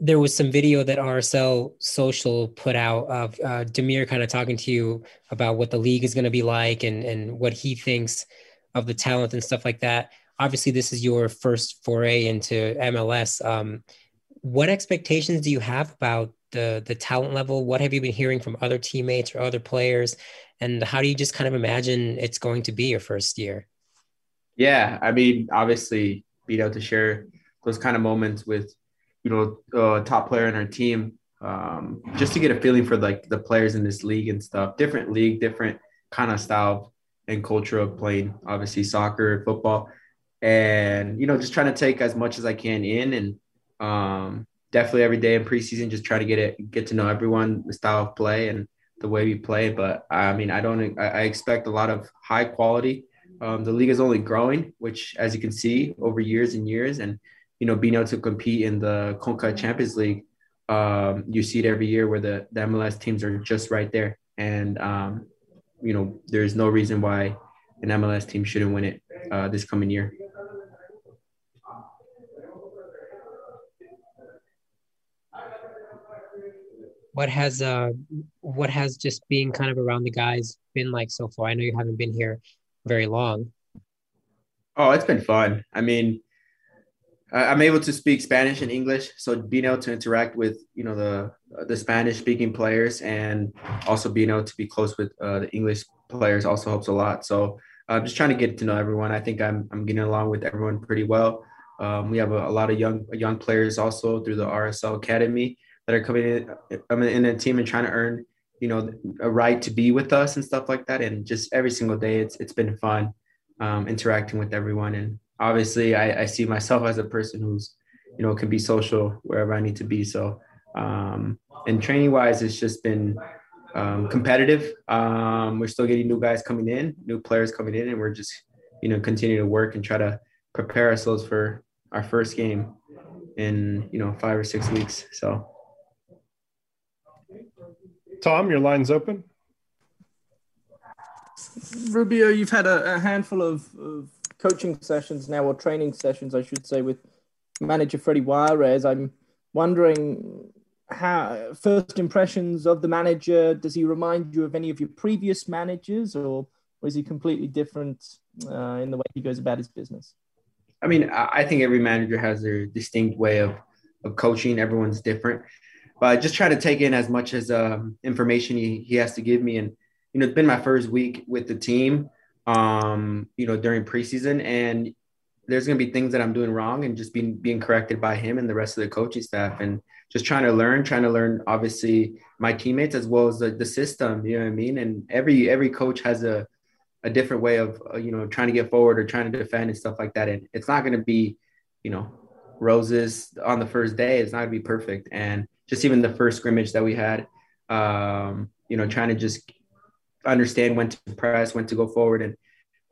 there was some video that RSL Social put out of uh, Damir kind of talking to you about what the league is going to be like and and what he thinks of the talent and stuff like that. Obviously, this is your first foray into MLS. Um, what expectations do you have about the the talent level? What have you been hearing from other teammates or other players? And how do you just kind of imagine it's going to be your first year? Yeah, I mean, obviously, being able to share those kind of moments with you know, a top player in our team, um, just to get a feeling for like the players in this league and stuff. Different league, different kind of style and culture of playing, obviously soccer, football, and you know, just trying to take as much as I can in, and um, definitely every day in preseason, just try to get it, get to know everyone, the style of play, and the way we play. But I mean, I don't, I expect a lot of high quality. Um, the league is only growing, which, as you can see, over years and years, and you know, being able to compete in the CONCACAF Champions League, um, you see it every year where the, the MLS teams are just right there. And, um, you know, there's no reason why an MLS team shouldn't win it uh, this coming year. What has uh what has just being kind of around the guys been like so far? I know you haven't been here very long. Oh, it's been fun. I mean, I'm able to speak Spanish and English, so being able to interact with you know the the Spanish speaking players and also being able to be close with uh, the English players also helps a lot. So I'm uh, just trying to get to know everyone. I think I'm I'm getting along with everyone pretty well. Um, we have a, a, lot of young young players also through the RSL Academy that are coming in, in the team and trying to earn you know a right to be with us and stuff like that. And just every single day, it's it's been fun um, interacting with everyone and obviously I, I see myself as a person who's you know can be social wherever I need to be. So um, and training wise, it's just been um, competitive. Um, we're still getting new guys coming in, new players coming in, and we're just you know continue to work and try to prepare ourselves for our first game in you know five or six weeks. So. Tom, your line's open. Rubio, you've had a, a handful of, of coaching sessions now, or training sessions, I should say, with manager Freddy Juarez. I'm wondering how first impressions of the manager. Does he remind you of any of your previous managers, or, or is he completely different uh, in the way he goes about his business? I mean, I think every manager has their distinct way of, of coaching. Everyone's different, but I just try to take in as much as um, information he, he has to give me. And you know, it's been my first week with the team um, you know, during preseason. And there's going to be things that I'm doing wrong and just being being corrected by him and the rest of the coaching staff and just trying to learn, trying to learn obviously my teammates as well as the, the system, you know what I mean? And every every coach has a a different way of uh, you know trying to get forward or trying to defend and stuff like that. And it's not going to be, you know, roses on the first day. It's not going to be perfect. And just even the first scrimmage that we had, um, you know, trying to just understand when to press, when to go forward, and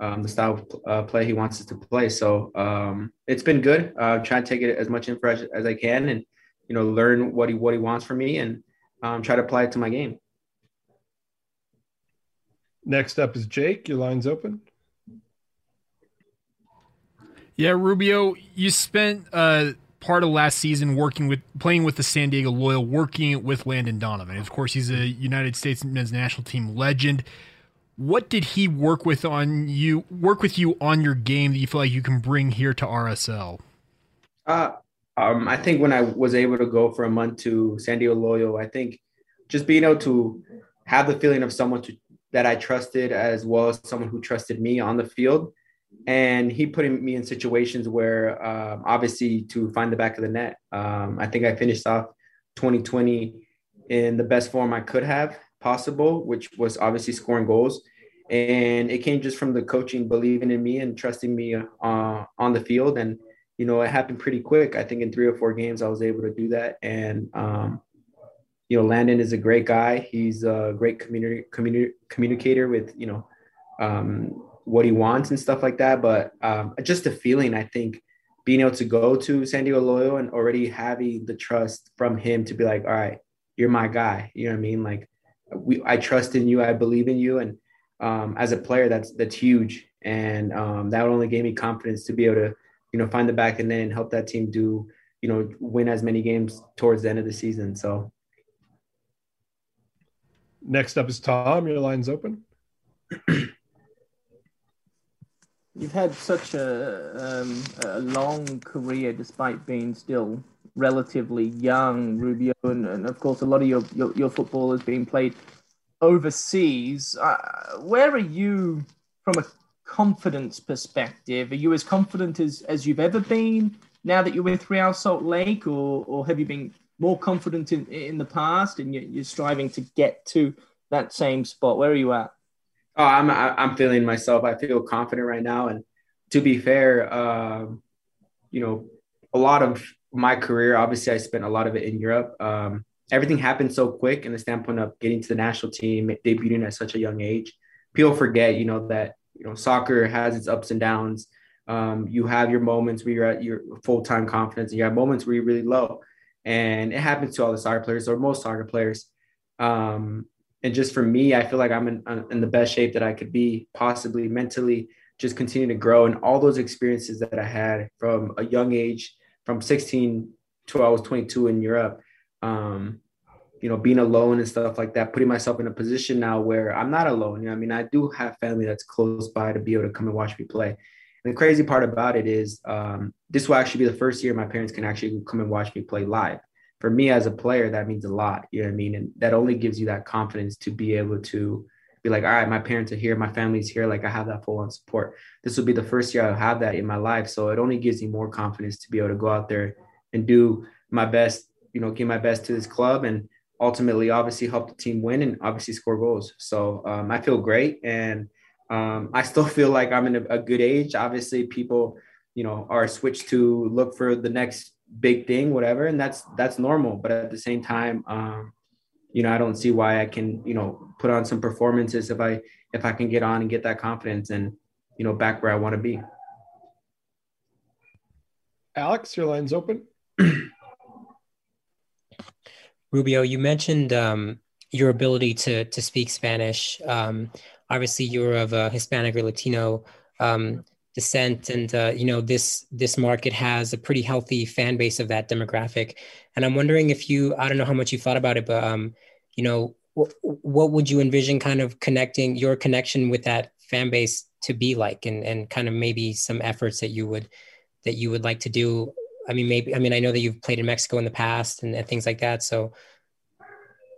um, the style of uh, play he wants us to play. So um, it's been good. Uh, trying to take it as much info as, as, I can, and you know, learn what he what he wants from me, and um, try to apply it to my game. Next up is Jake. Your line's open. Yeah, Rubio, you spent uh, part of last season working with playing with the San Diego Loyal, working with Landon Donovan. Of course, he's a United States men's national team legend. What did he work with on you? Work with you on your game that you feel like you can bring here to RSL? Uh, um, I think when I was able to go for a month to San Diego Loyal, I think just being able to have the feeling of someone to, that I trusted as well as someone who trusted me on the field and he put me in situations where um, obviously to find the back of the net. Um, I think I finished off 2020 in the best form I could have possible, which was obviously scoring goals. And it came just from the coaching believing in me and trusting me uh, on the field. And, you know, it happened pretty quick. I think in three or four games, I was able to do that. And, um, you know, Landon is a great guy. He's a great community, community communicator with, you know, um, what he wants and stuff like that. But um, just a feeling, I think, being able to go to San Diego Loyal and already having the trust from him to be like, all right, you're my guy. You know what I mean? Like, we, I trust in you. I believe in you. And um, as a player, that's that's huge. And um, that only gave me confidence to be able to, you know, find the back and then help that team do you know, win as many games towards the end of the season. So next up is Tom. Your line's open. You've had such a, um, a long career despite being still relatively young, Rubio, and, and of course, a lot of your, your, your football is being played overseas. Uh, where are you from a confidence perspective? Are you as confident as, as you've ever been now that you're with Real Salt Lake, or, or have you been more confident in, in the past and you're, you're striving to get to that same spot? Where are you at? Oh, I'm I'm feeling myself. I feel confident right now, and to be fair, um, you know, a lot of my career, obviously, I spent a lot of it in Europe. Um, everything happened so quick in the standpoint of getting to the national team, debuting at such a young age. People forget, you know, that you know soccer has its ups and downs. Um, you have your moments where you're at your full time confidence, and you have moments where you're really low, and it happens to all the soccer players or most soccer players. Um, and just for me, I feel like I'm in, in the best shape that I could be, possibly mentally, just continue to grow. And all those experiences that I had from a young age, from 16 to I was 22 in Europe, um, you know, being alone and stuff like that, putting myself in a position now where I'm not alone. You know, I mean, I do have family that's close by to be able to come and watch me play. And the crazy part about it is um, this will actually be the first year my parents can actually come and watch me play live. For me as a player, that means a lot. You know what I mean? And that only gives you that confidence to be able to be like, all right, my parents are here, my family's here, like I have that full on support. This will be the first year I'll have that in my life. So it only gives me more confidence to be able to go out there and do my best, you know, give my best to this club and ultimately obviously help the team win and obviously score goals. So um, I feel great. And um, I still feel like I'm in a, a, good age. Obviously, people, you know, are switched to look for the next big thing, whatever, and that's that's normal. But at the same time, um, you know, I don't see why I can, you know, put on some performances if I if I can get on and get that confidence and you know back where I want to be. Alex, your line's open. Rubio, you mentioned um, your ability to to speak Spanish. Um, obviously, you're of a Hispanic or Latino um, descent, and uh, you know this this market has a pretty healthy fan base of that demographic. And I'm wondering if you, I don't know how much you thought about it, but um, you know, wh- what would you envision kind of connecting your connection with that fan base to be like, and and kind of maybe some efforts that you would that you would like to do I mean, maybe, I mean, I know that you've played in Mexico in the past and, and things like that. So,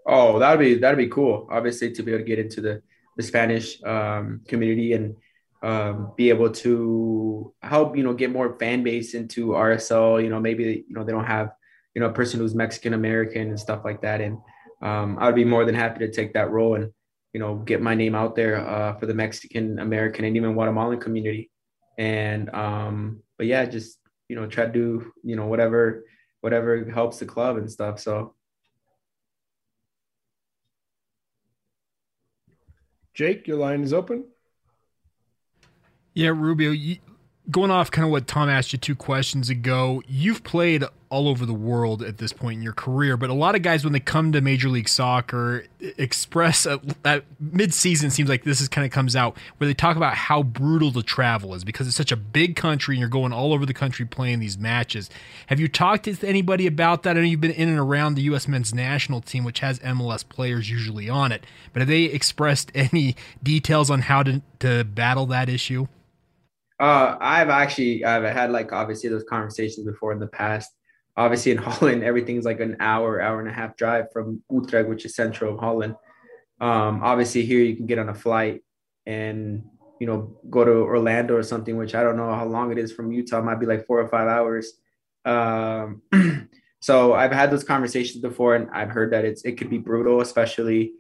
oh, that'd be, that'd be cool. Obviously to be able to get into the, the Spanish um, community and um, be able to help, you know, get more fan base into RSL, you know, maybe, you know, they don't have, you know, a person who's Mexican American and stuff like that. And um, I would be more than happy to take that role and, you know, get my name out there uh, for the Mexican American and even Guatemalan community. And, um, but yeah, just you know try to do you know whatever whatever helps the club and stuff so jake your line is open yeah rubio you, going off kind of what Tom asked you two questions ago, you've played all over the world at this point in your career, but a lot of guys, when they come to Major League Soccer, express at, mid-season seems like this is kind of comes out where they talk about how brutal the travel is because it's such a big country and you're going all over the country playing these matches. Have you talked to anybody about that? I know you've been in and around the U.S. men's national team, which has MLS players usually on it, but have they expressed any details on how to, to battle that issue? Uh, I've actually I've had like obviously those conversations before in the past. Obviously in Holland, everything's like an hour, hour and a half drive from Utrecht, which is central of Holland. Um, obviously here you can get on a flight and you know go to Orlando or something, which I don't know how long it is from Utah. It might be like four or five hours. Um, so I've had those conversations before, and I've heard that it's it could be brutal, especially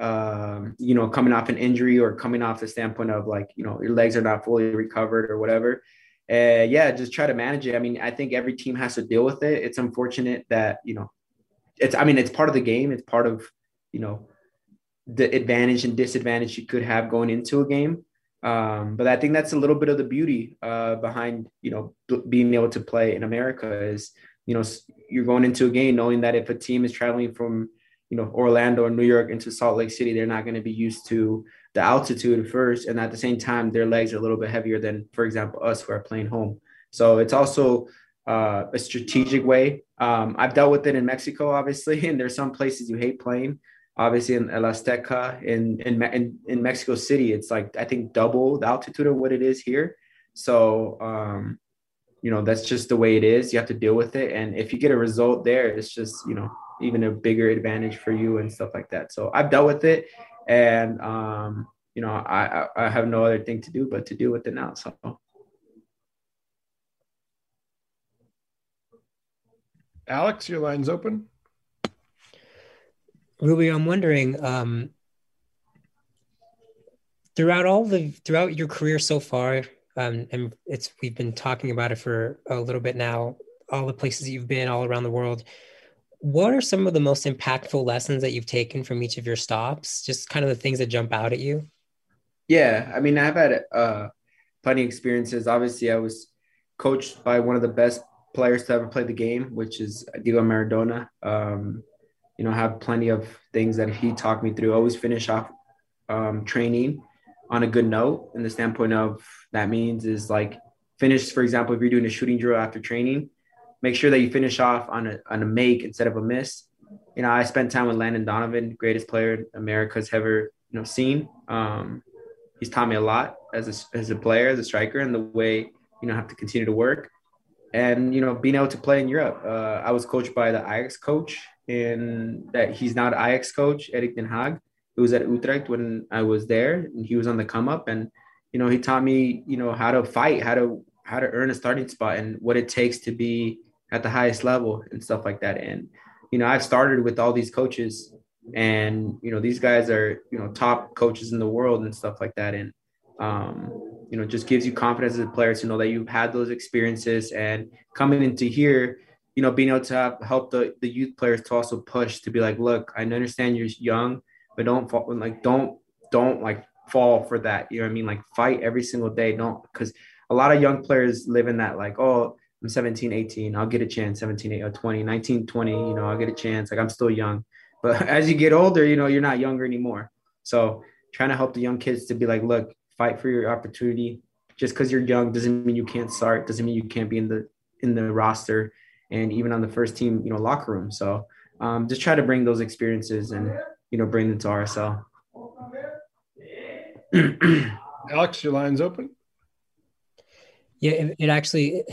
um, you know, coming off an injury or coming off the standpoint of like, you know, your legs are not fully recovered or whatever. Uh, yeah, just try to manage it. I mean, I think every team has to deal with it. It's unfortunate that, you know, it's, I mean, it's part of the game. It's part of, you know, the advantage and disadvantage you could have going into a game. Um, but I think that's a little bit of the beauty uh, behind, you know, being able to play in America is, you know, you're going into a game knowing that if a team is traveling from, you know Orlando or New York into Salt Lake City, they're not going to be used to the altitude first, and at the same time, their legs are a little bit heavier than, for example, us who are playing home. So it's also uh, a strategic way. Um, I've dealt with it in Mexico, obviously, and there's some places you hate playing. Obviously, in El Azteca, in, in in in Mexico City, it's like I think double the altitude of what it is here. So, um, you know, that's just the way it is. You have to deal with it, and if you get a result there, it's just you know even a bigger advantage for you and stuff like that. So I've dealt with it, and um, you know, I I have no other thing to do but to deal with it now. So. Alex, your line's open. Ruby, I'm wondering, um, throughout all the throughout your career so far, um, and it's we've been talking about it for a little bit now. All the places you've been, all around the world. What are some of the most impactful lessons that you've taken from each of your stops? Just kind of the things that jump out at you. Yeah, I mean, I've had uh, plenty of experiences. Obviously, I was coached by one of the best players to ever play the game, which is Diego Maradona. Um, you know, have plenty of things that he talked me through. Always finish off um, training on a good note. And the standpoint of that means is like finish, for example, if you're doing a shooting drill after training, make sure that you finish off on a on a make instead of a miss. You know, I spent time with Landon Donovan, greatest player America's ever you know seen. Um, he's taught me a lot as a, as a player, as a striker, and the way you know have to continue to work and you know being able to play in Europe. Uh, I was coached by the Ajax coach, and that he's now the Ajax coach, Erik ten Hag, who was at Utrecht when I was there, and he was on the come up, and you know he taught me you know how to fight, how to how to earn a starting spot, and what it takes to be at the highest level and stuff like that. And you know I've started with all these coaches, and you know these guys are you know top coaches in the world and stuff like that, and um, you know, just gives you confidence as a player to know that you've had those experiences and coming into here, you know, being able to have, help the, the youth players to also push to be like, look, I understand you're young, but don't fall, like, don't, don't like fall for that. You know what I mean? Like fight every single day. Don't, cause a lot of young players live in that, like, oh, I'm 17, 18, I'll get a chance, 17, 18, 20, 19, 20, you know, I'll get a chance. Like I'm still young, but as you get older, you know, you're not younger anymore. So trying to help the young kids to be like, look, fight for your opportunity. Just because you're young doesn't mean you can't start. Doesn't mean you can't be in the in the roster and even on the first team, you know, locker room. So um, just try to bring those experiences and you know bring them to RSL. Alex, your line's open. Yeah, it, it, actually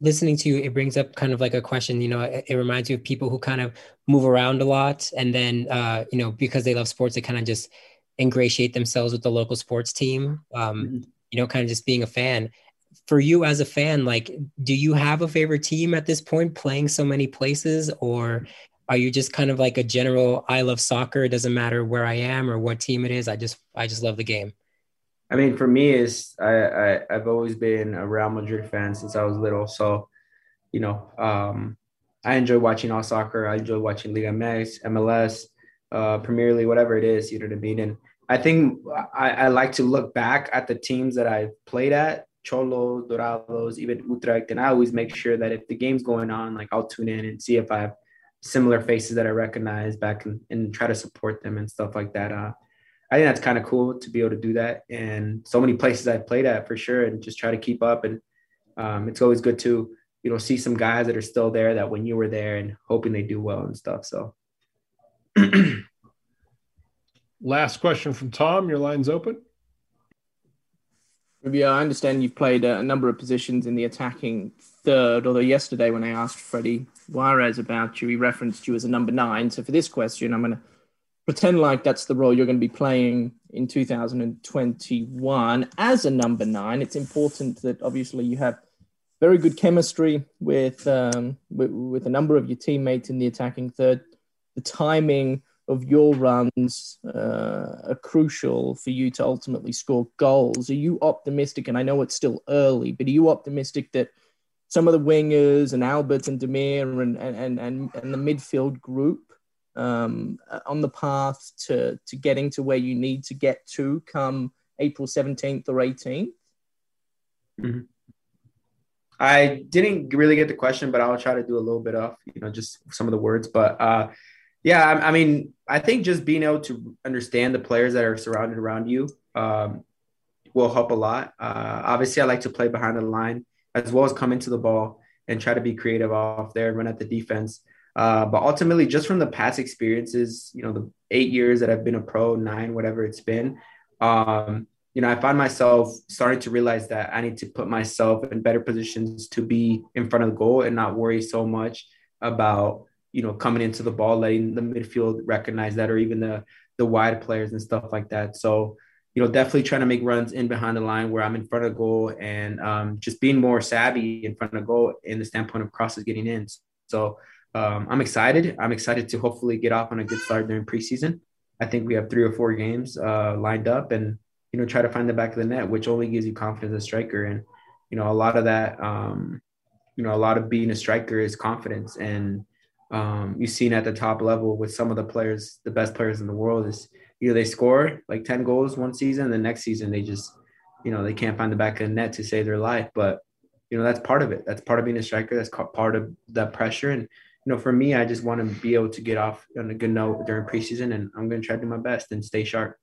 listening to you, it brings up kind of like a question. You know, it, it, reminds you of people who kind of move around a lot, and then uh, you know because they love sports, they kind of just ingratiate themselves with the local sports team. Um, mm-hmm. You know, kind of just being a fan. For you as a fan, like, do you have a favorite team at this point, playing so many places, or are you just kind of like a general? I love soccer. It doesn't matter where I am or what team it is. I just, I just love the game. I mean, for me, is I, I I've always been a Real Madrid fan since I was little. So, you know, um, I enjoy watching all soccer. I enjoy watching Liga MX, MLS, uh, Premier League, whatever it is. You know what I mean? And I think I, I like to look back at the teams that I've played at, Xolo, Dorados, even Utrecht, and I always make sure that if the game's going on, like I'll tune in and see if I have similar faces that I recognize back and, and try to support them and stuff like that. Uh, I think that's kind of cool to be able to do that. And so many places I've played at for sure, and just try to keep up. And um, it's always good to you know see some guys that are still there that when you were there and hoping they do well and stuff. So. Last question from Tom. Your line's open. Rubio, I understand you've played a number of positions in the attacking third, although yesterday when I asked Freddy Juarez about you, he referenced you as a number nine. So for this question, I'm going to pretend like that's the role you're going to be playing in 2021 as a number nine. It's important that obviously you have very good chemistry with, um, with, with a number of your teammates in the attacking third. The timing of your runs uh, are crucial for you to ultimately score goals. Are you optimistic? And I know it's still early, but are you optimistic that some of the wingers and Albert and Damir and and and, and the midfield group um, on the path to to getting to where you need to get to come April seventeenth or 18th? Mm-hmm. I didn't really get the question, but I'll try to do a little bit of you know just some of the words, but. uh yeah, I, I, mean, I think just being able to understand the players that are surrounded around you um, will help a lot. Uh, obviously, I like to play behind the line as well as come into the ball and try to be creative off there, run at the defense. Uh, but ultimately, just from the past experiences, you know, the eight years that I've been a pro, nine, whatever it's been, um, you know, I find myself starting to realize that I need to put myself in better positions to be in front of the goal and not worry so much about, you know, coming into the ball, letting the midfield recognize that, or even the the wide players and stuff like that. So, you know, definitely trying to make runs in behind the line where I'm in front of goal and um, just being more savvy in front of goal in the standpoint of crosses getting in. So um, I'm excited. I'm excited to hopefully get off on a good start during preseason. I think we have three or four games uh, lined up and you know, try to find the back of the net, which only gives you confidence as a striker. And, you know, a lot of that, um, you know, a lot of being a striker is confidence. And um, you've seen at the top level with some of the players, the best players in the world is you know they score like 10 goals one season, the next season they just, you know, they can't find the back of the net to save their life. But, you know, that's part of it. That's part of being a striker. That's part of that pressure. And, you know, for me, I just want to be able to get off on a good note during preseason and I'm going to try to do my best and stay sharp.